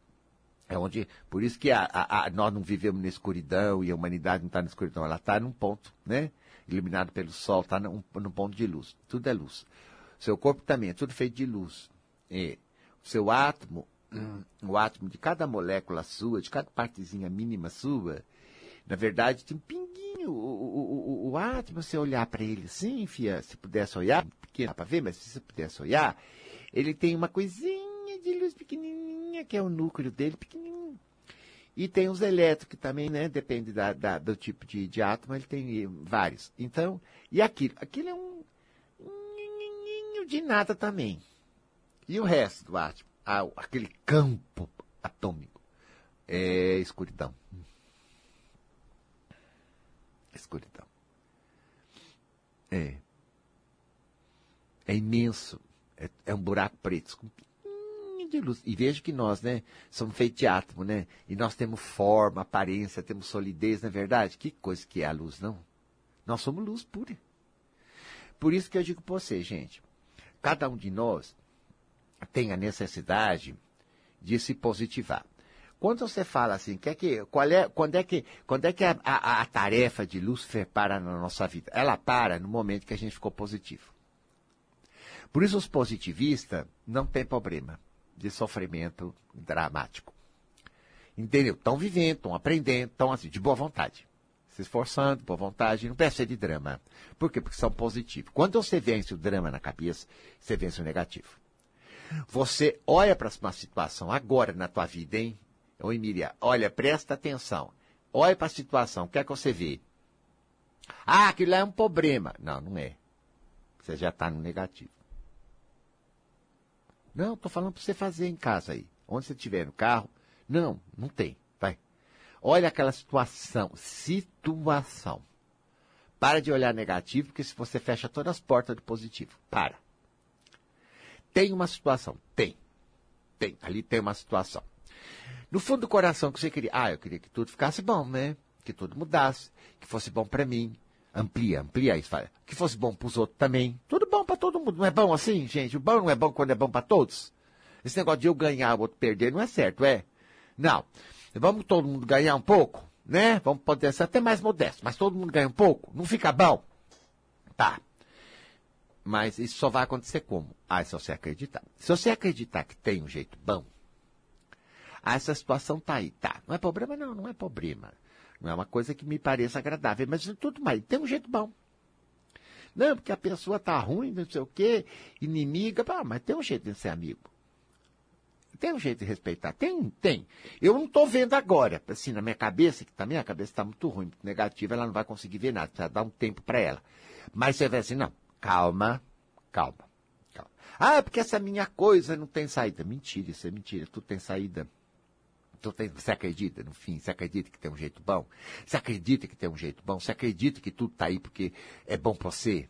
é onde, por isso que a, a, a, nós não vivemos na escuridão e a humanidade não está na escuridão, ela está num ponto, né? Iluminado pelo sol, está num, num, ponto de luz. Tudo é luz. Seu corpo também é tudo feito de luz. É. Seu átomo, hum, o átomo de cada molécula sua, de cada partezinha mínima sua, na verdade tem um pinguinho. O, o, o, o átomo, você olhar para ele assim, fia, se pudesse olhar, pequeno para ver, mas se você pudesse olhar, ele tem uma coisinha de luz pequenininha que é o núcleo dele, pequenininho. E tem os elétrons, que também, né, depende da, da, do tipo de, de átomo, ele tem vários. Então, e aquilo? Aquilo é um, um de nada também. E o resto do átomo, aquele campo atômico, é escuridão. Escuridão. É. É imenso. É, é um buraco preto de luz. E veja que nós, né, somos feitos de átomo, né? E nós temos forma, aparência, temos solidez, não é verdade? Que coisa que é a luz, não? Nós somos luz pura. Por isso que eu digo para você, gente, cada um de nós tem a necessidade de se positivar. Quando você fala assim, quer que, qual é, quando é que, quando é que a, a, a tarefa de Lúcifer para na nossa vida? Ela para no momento que a gente ficou positivo. Por isso os positivistas não têm problema de sofrimento dramático. Entendeu? Estão vivendo, estão aprendendo, estão assim, de boa vontade. Se esforçando, boa vontade, não precisa de drama. Por quê? Porque são positivos. Quando você vence o drama na cabeça, você vence o negativo. Você olha para uma situação agora na tua vida, hein? Oi, Miriam, olha, presta atenção. Olha para a situação, o que é que você vê? Ah, aquilo lá é um problema. Não, não é. Você já está no negativo. Não, estou falando para você fazer em casa aí. Onde você estiver no carro. Não, não tem. Vai. Olha aquela situação. Situação. Para de olhar negativo, porque se você fecha todas as portas do positivo. Para. Tem uma situação. Tem. Tem. Ali tem uma situação. No fundo do coração que você queria, ah, eu queria que tudo ficasse bom, né? Que tudo mudasse, que fosse bom para mim. Amplia, amplia isso, fala. Que fosse bom para os outros também. Tudo bom para todo mundo. Não é bom assim, gente? O bom não é bom quando é bom para todos? Esse negócio de eu ganhar, o outro perder, não é certo, é? Não. Vamos todo mundo ganhar um pouco, né? Vamos poder ser até mais modesto, mas todo mundo ganha um pouco. Não fica bom? Tá. Mas isso só vai acontecer como? Ah, se você acreditar. Se você acreditar que tem um jeito bom, ah, essa situação tá aí, tá. Não é problema, não, não é problema. Não é uma coisa que me pareça agradável, mas tudo mais, tem um jeito bom. Não, porque a pessoa tá ruim, não sei o quê, inimiga, ah, mas tem um jeito de ser amigo. Tem um jeito de respeitar. Tem, tem. Eu não estou vendo agora, assim, na minha cabeça, que também a cabeça está muito ruim, muito negativa, ela não vai conseguir ver nada, precisa dar um tempo para ela. Mas você vai assim, não, calma, calma, calma. Ah, porque essa minha coisa não tem saída. Mentira, isso é mentira, tudo tem saída. Você acredita, no fim? Você acredita que tem um jeito bom? Você acredita que tem um jeito bom? Você acredita que tudo está aí porque é bom para você?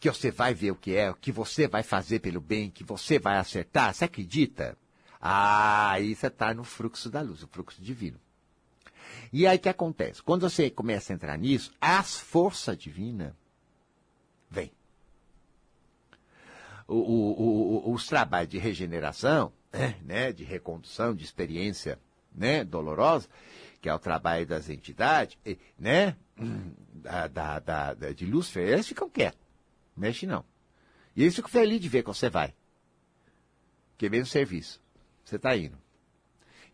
Que você vai ver o que é, que você vai fazer pelo bem, que você vai acertar? Você acredita? Ah, aí você está no fluxo da luz, o fluxo divino. E aí o que acontece? Quando você começa a entrar nisso, as forças divinas vêm. O, o, o, os trabalhos de regeneração né, de recondução, de experiência né, dolorosa, que é o trabalho das entidades, né, da, da, da, de Lúcifer, eles ficam quietos. Mexe não. E eles ficam felizes de ver que você vai. Que vem no serviço. Você está indo.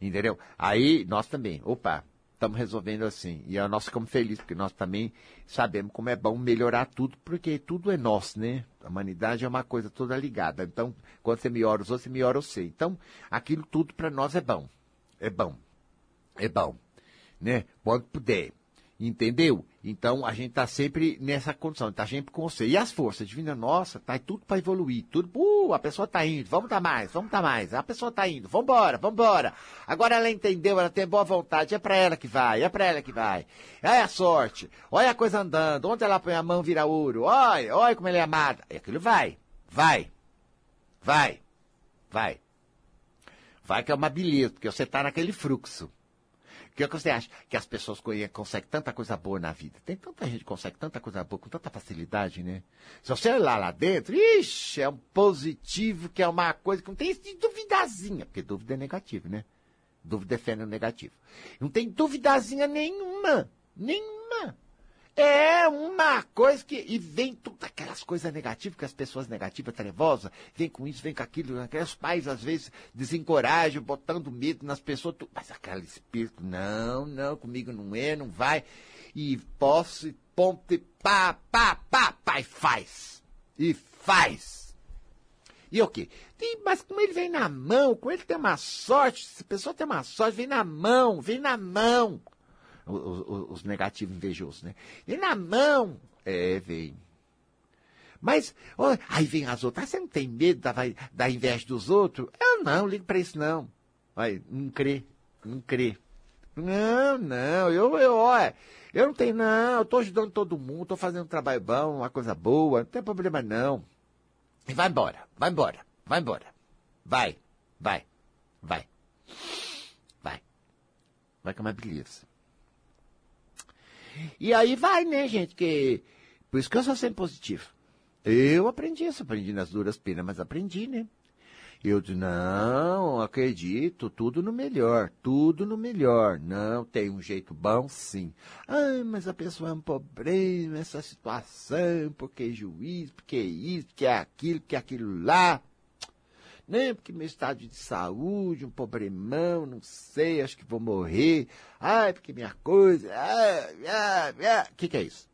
Entendeu? Aí nós também, opa, estamos resolvendo assim. E nós ficamos felizes, porque nós também sabemos como é bom melhorar tudo, porque tudo é nosso, né? A humanidade é uma coisa toda ligada. Então, quando você melhora os outros, você melhora você. Então, aquilo tudo para nós é bom. É bom. É bom. Né? Quando puder. Entendeu? Então a gente está sempre nessa condição, está sempre com você. E as forças divinas, nossa, tá tudo para evoluir, tudo, uh, a pessoa está indo, vamos dar mais, vamos dar mais, a pessoa está indo, vamos embora, vamos embora. Agora ela entendeu, ela tem boa vontade, é para ela que vai, é para ela que vai. É a sorte, olha a coisa andando, onde ela põe a mão vira ouro, olha, olha como ela é amada. E aquilo vai, vai, vai, vai. Vai que é uma beleza, porque você está naquele fluxo. O que, é que você acha? Que as pessoas conseguem tanta coisa boa na vida. Tem tanta gente que consegue tanta coisa boa com tanta facilidade, né? Se você olhar lá dentro, ixi, é um positivo que é uma coisa que não tem de duvidazinha, porque dúvida é negativo, né? Dúvida é fé no negativo. Não tem duvidazinha nenhuma. Nenhuma. É uma coisa que. E vem todas aquelas coisas negativas, que as pessoas negativas, trevosas, vem com isso, vem com aquilo. Os pais, às vezes, desencorajam, botando medo nas pessoas. Tu, mas aquele espírito, não, não, comigo não é, não vai. E posso, ponto, e pá, pá, pá, pá, e faz. E faz. E o quê? Tem, mas como ele vem na mão, com ele tem uma sorte, se a pessoa tem uma sorte, vem na mão, vem na mão os, os, negativos invejosos, né? E na mão, é, vem. Mas, ó, aí vem as outras, ah, você não tem medo da, da inveja dos outros? Eu não, ligo para isso não. Aí, não crê, não crê. Não, não, eu, eu, olha, eu não tenho, não, eu tô ajudando todo mundo, tô fazendo um trabalho bom, uma coisa boa, não tem problema não. E vai embora, vai embora, vai embora. Vai, vai, vai. Vai. Vai é uma beleza. E aí vai, né, gente, que... Por isso que eu sou sempre positivo. Eu aprendi isso, aprendi nas duras penas, mas aprendi, né? Eu disse, não, acredito, tudo no melhor, tudo no melhor. Não, tem um jeito bom, sim. Ah, mas a pessoa é um problema, essa situação, porque juiz, porque isso, porque aquilo, porque aquilo lá. Nem porque meu estado de saúde, um problemão, não sei, acho que vou morrer. Ai, porque minha coisa. O que, que é isso?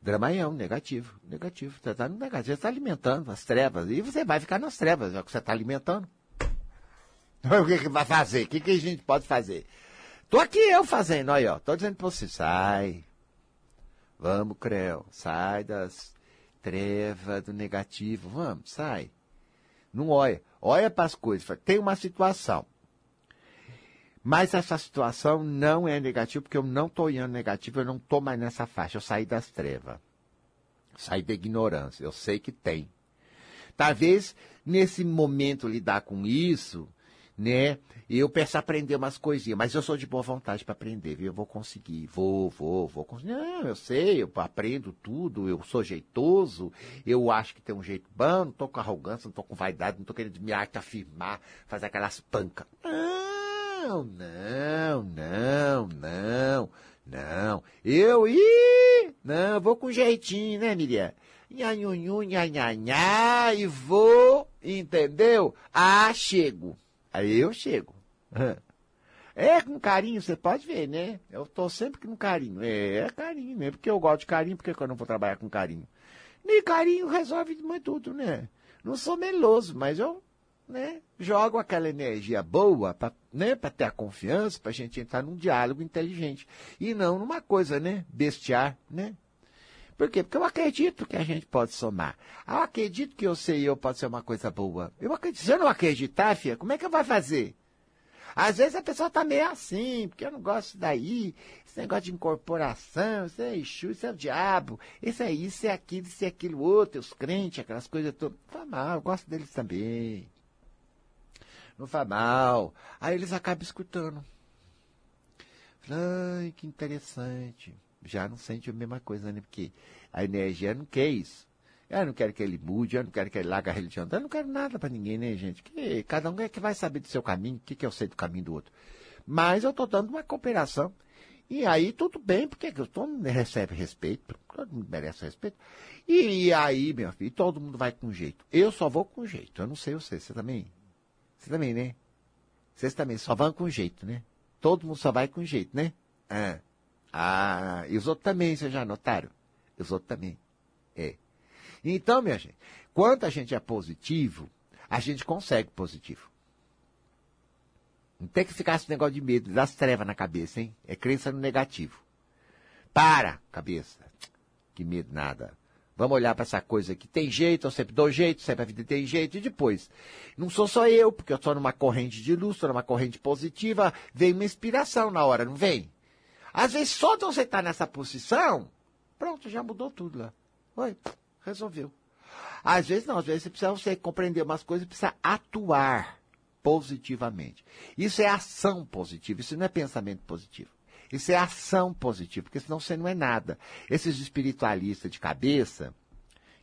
Dramaião, negativo, negativo. Você está no negativo, você está alimentando as trevas. E você vai ficar nas trevas, é o que você está alimentando. o que, que vai fazer? O que, que a gente pode fazer? Tô aqui eu fazendo, aí, ó. Tô dizendo para você, sai. Vamos, Creu, sai das trevas, do negativo. Vamos, sai. Não olha. Olha para as coisas. Tem uma situação. Mas essa situação não é negativa, porque eu não estou olhando negativo, eu não estou mais nessa faixa. Eu saí das trevas. Saí da ignorância. Eu sei que tem. Talvez nesse momento lidar com isso, né? Eu peço aprender umas coisinhas, mas eu sou de boa vontade para aprender, viu? Eu vou conseguir, vou, vou, vou conseguir. Não, eu sei, eu aprendo tudo, eu sou jeitoso, eu acho que tem um jeito bom, não tô com arrogância, não tô com vaidade, não tô querendo me afirmar, fazer aquelas pancas. Não! Não, não, não, não. Eu, ih, não, vou com jeitinho, né, Miriam? Nhanhunhu, nhanhanhá, e vou, entendeu? Ah, chego. Aí eu chego. É com carinho, você pode ver, né? Eu tô sempre com carinho. É, é carinho mesmo, porque eu gosto de carinho, porque eu não vou trabalhar com carinho? Nem carinho resolve tudo, né? Não sou meloso, mas eu né, jogam aquela energia boa para né, ter a confiança, para gente entrar num diálogo inteligente. E não numa coisa, né, bestiar, né? Por quê? Porque eu acredito que a gente pode somar. Eu acredito que eu sei eu pode ser uma coisa boa. Eu acredito. Se eu não acreditar, filha, como é que eu vou fazer? Às vezes a pessoa está meio assim, porque eu não gosto daí, esse negócio de incorporação, isso é Exu, isso é o diabo, isso é isso, é aquilo, isso é aquilo outro, os crentes, aquelas coisas todas. Tá mal, eu gosto deles também não faz mal. Aí eles acabam escutando. Ai, que interessante. Já não sente a mesma coisa, né? Porque a energia não quer isso. Eu não quero que ele mude, eu não quero que ele largue a religião. Eu não quero nada para ninguém, né, gente? Cada um é que vai saber do seu caminho, o que, que eu sei do caminho do outro. Mas eu estou dando uma cooperação. E aí tudo bem, porque todo mundo recebe respeito, todo mundo merece respeito. E aí, meu filho, todo mundo vai com jeito. Eu só vou com jeito. Eu não sei você, você também? Você também, né? Vocês também só vão com jeito, né? Todo mundo só vai com jeito, né? Ah, ah e os outros também, vocês já notaram? Os outros também. É. Então, minha gente, quando a gente é positivo, a gente consegue positivo. Não tem que ficar esse negócio de medo, das trevas na cabeça, hein? É crença no negativo. Para, cabeça. Que medo nada. Vamos olhar para essa coisa aqui. Tem jeito, eu sempre dou jeito, sempre a vida tem jeito. E depois, não sou só eu, porque eu estou numa corrente de luz, estou numa corrente positiva, vem uma inspiração na hora, não vem? Às vezes, só de você estar nessa posição, pronto, já mudou tudo lá. Oi, resolveu. Às vezes não, às vezes você precisa você compreender umas coisas, precisa atuar positivamente. Isso é ação positiva, isso não é pensamento positivo. Isso é ação positiva, porque senão você não é nada. Esses espiritualistas de cabeça,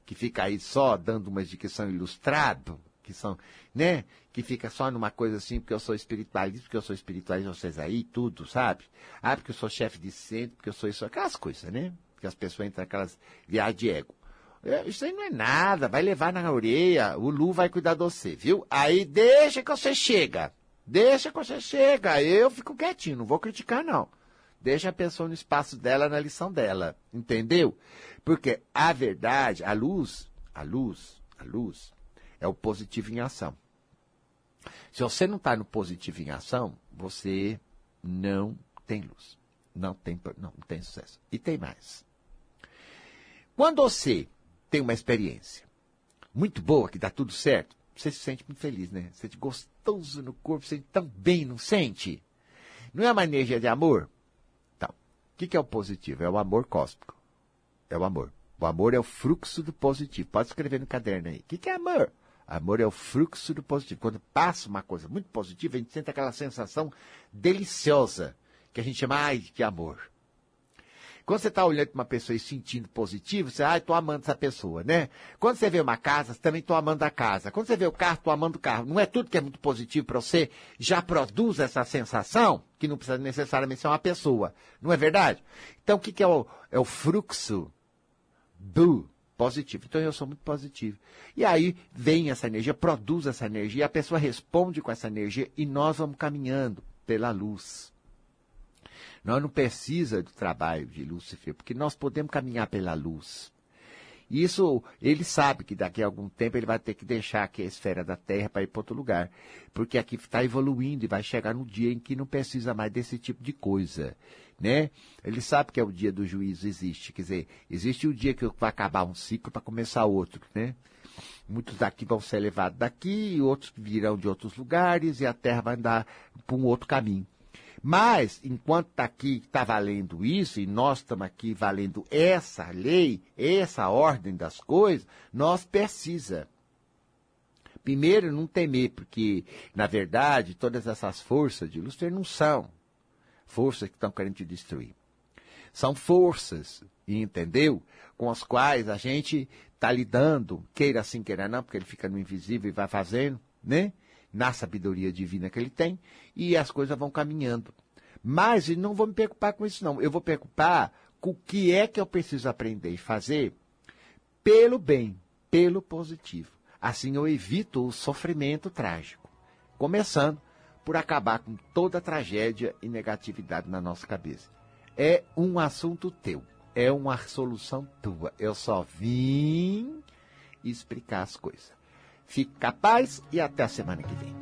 que fica aí só dando que são ilustrados, que são, né? Que fica só numa coisa assim, porque eu sou espiritualista, porque eu sou espiritualista, vocês aí, tudo, sabe? Ah, porque eu sou chefe de centro, porque eu sou isso, aquelas coisas, né? Que as pessoas entram naquelas viagens de ego. É, isso aí não é nada, vai levar na orelha, o Lu vai cuidar de você, viu? Aí deixa que você chega. Deixa que você chega. Eu fico quietinho, não vou criticar, não. Deixa a pessoa no espaço dela, na lição dela. Entendeu? Porque a verdade, a luz, a luz, a luz, é o positivo em ação. Se você não está no positivo em ação, você não tem luz. Não tem, não, tem sucesso. E tem mais. Quando você tem uma experiência muito boa, que dá tudo certo, você se sente muito feliz, né? Você sente gostoso no corpo, você sente tão bem, não sente? Não é uma energia de amor? Então, o que, que é o positivo? É o amor cósmico. É o amor. O amor é o fluxo do positivo. Pode escrever no caderno aí. O que, que é amor? Amor é o fluxo do positivo. Quando passa uma coisa muito positiva, a gente sente aquela sensação deliciosa, que a gente chama ai, de amor. Quando você está olhando para uma pessoa e sentindo positivo, você, ah, estou amando essa pessoa, né? Quando você vê uma casa, você também estou amando a casa. Quando você vê o carro, estou amando o carro. Não é tudo que é muito positivo para você, já produz essa sensação, que não precisa necessariamente ser uma pessoa. Não é verdade? Então, o que, que é, o, é o fluxo do positivo. Então eu sou muito positivo. E aí vem essa energia, produz essa energia, a pessoa responde com essa energia e nós vamos caminhando pela luz. Nós não precisa do trabalho de Lúcifer, porque nós podemos caminhar pela luz. Isso, ele sabe que daqui a algum tempo ele vai ter que deixar aqui a esfera da Terra para ir para outro lugar. Porque aqui está evoluindo e vai chegar no dia em que não precisa mais desse tipo de coisa. Né? Ele sabe que é o dia do juízo existe. Quer dizer, existe o dia que vai acabar um ciclo para começar outro. Né? Muitos daqui vão ser levados daqui, outros virão de outros lugares e a Terra vai andar por um outro caminho. Mas, enquanto está aqui, está valendo isso, e nós estamos aqui valendo essa lei, essa ordem das coisas, nós precisa. Primeiro, não temer, porque, na verdade, todas essas forças de Lúcifer não são forças que estão querendo te destruir. São forças, entendeu? Com as quais a gente está lidando, queira assim, queira não, porque ele fica no invisível e vai fazendo, né? na sabedoria divina que ele tem, e as coisas vão caminhando. Mas não vou me preocupar com isso, não. Eu vou preocupar com o que é que eu preciso aprender e fazer pelo bem, pelo positivo. Assim eu evito o sofrimento trágico. Começando por acabar com toda tragédia e negatividade na nossa cabeça. É um assunto teu. É uma solução tua. Eu só vim explicar as coisas. Fique capaz e até a semana que vem.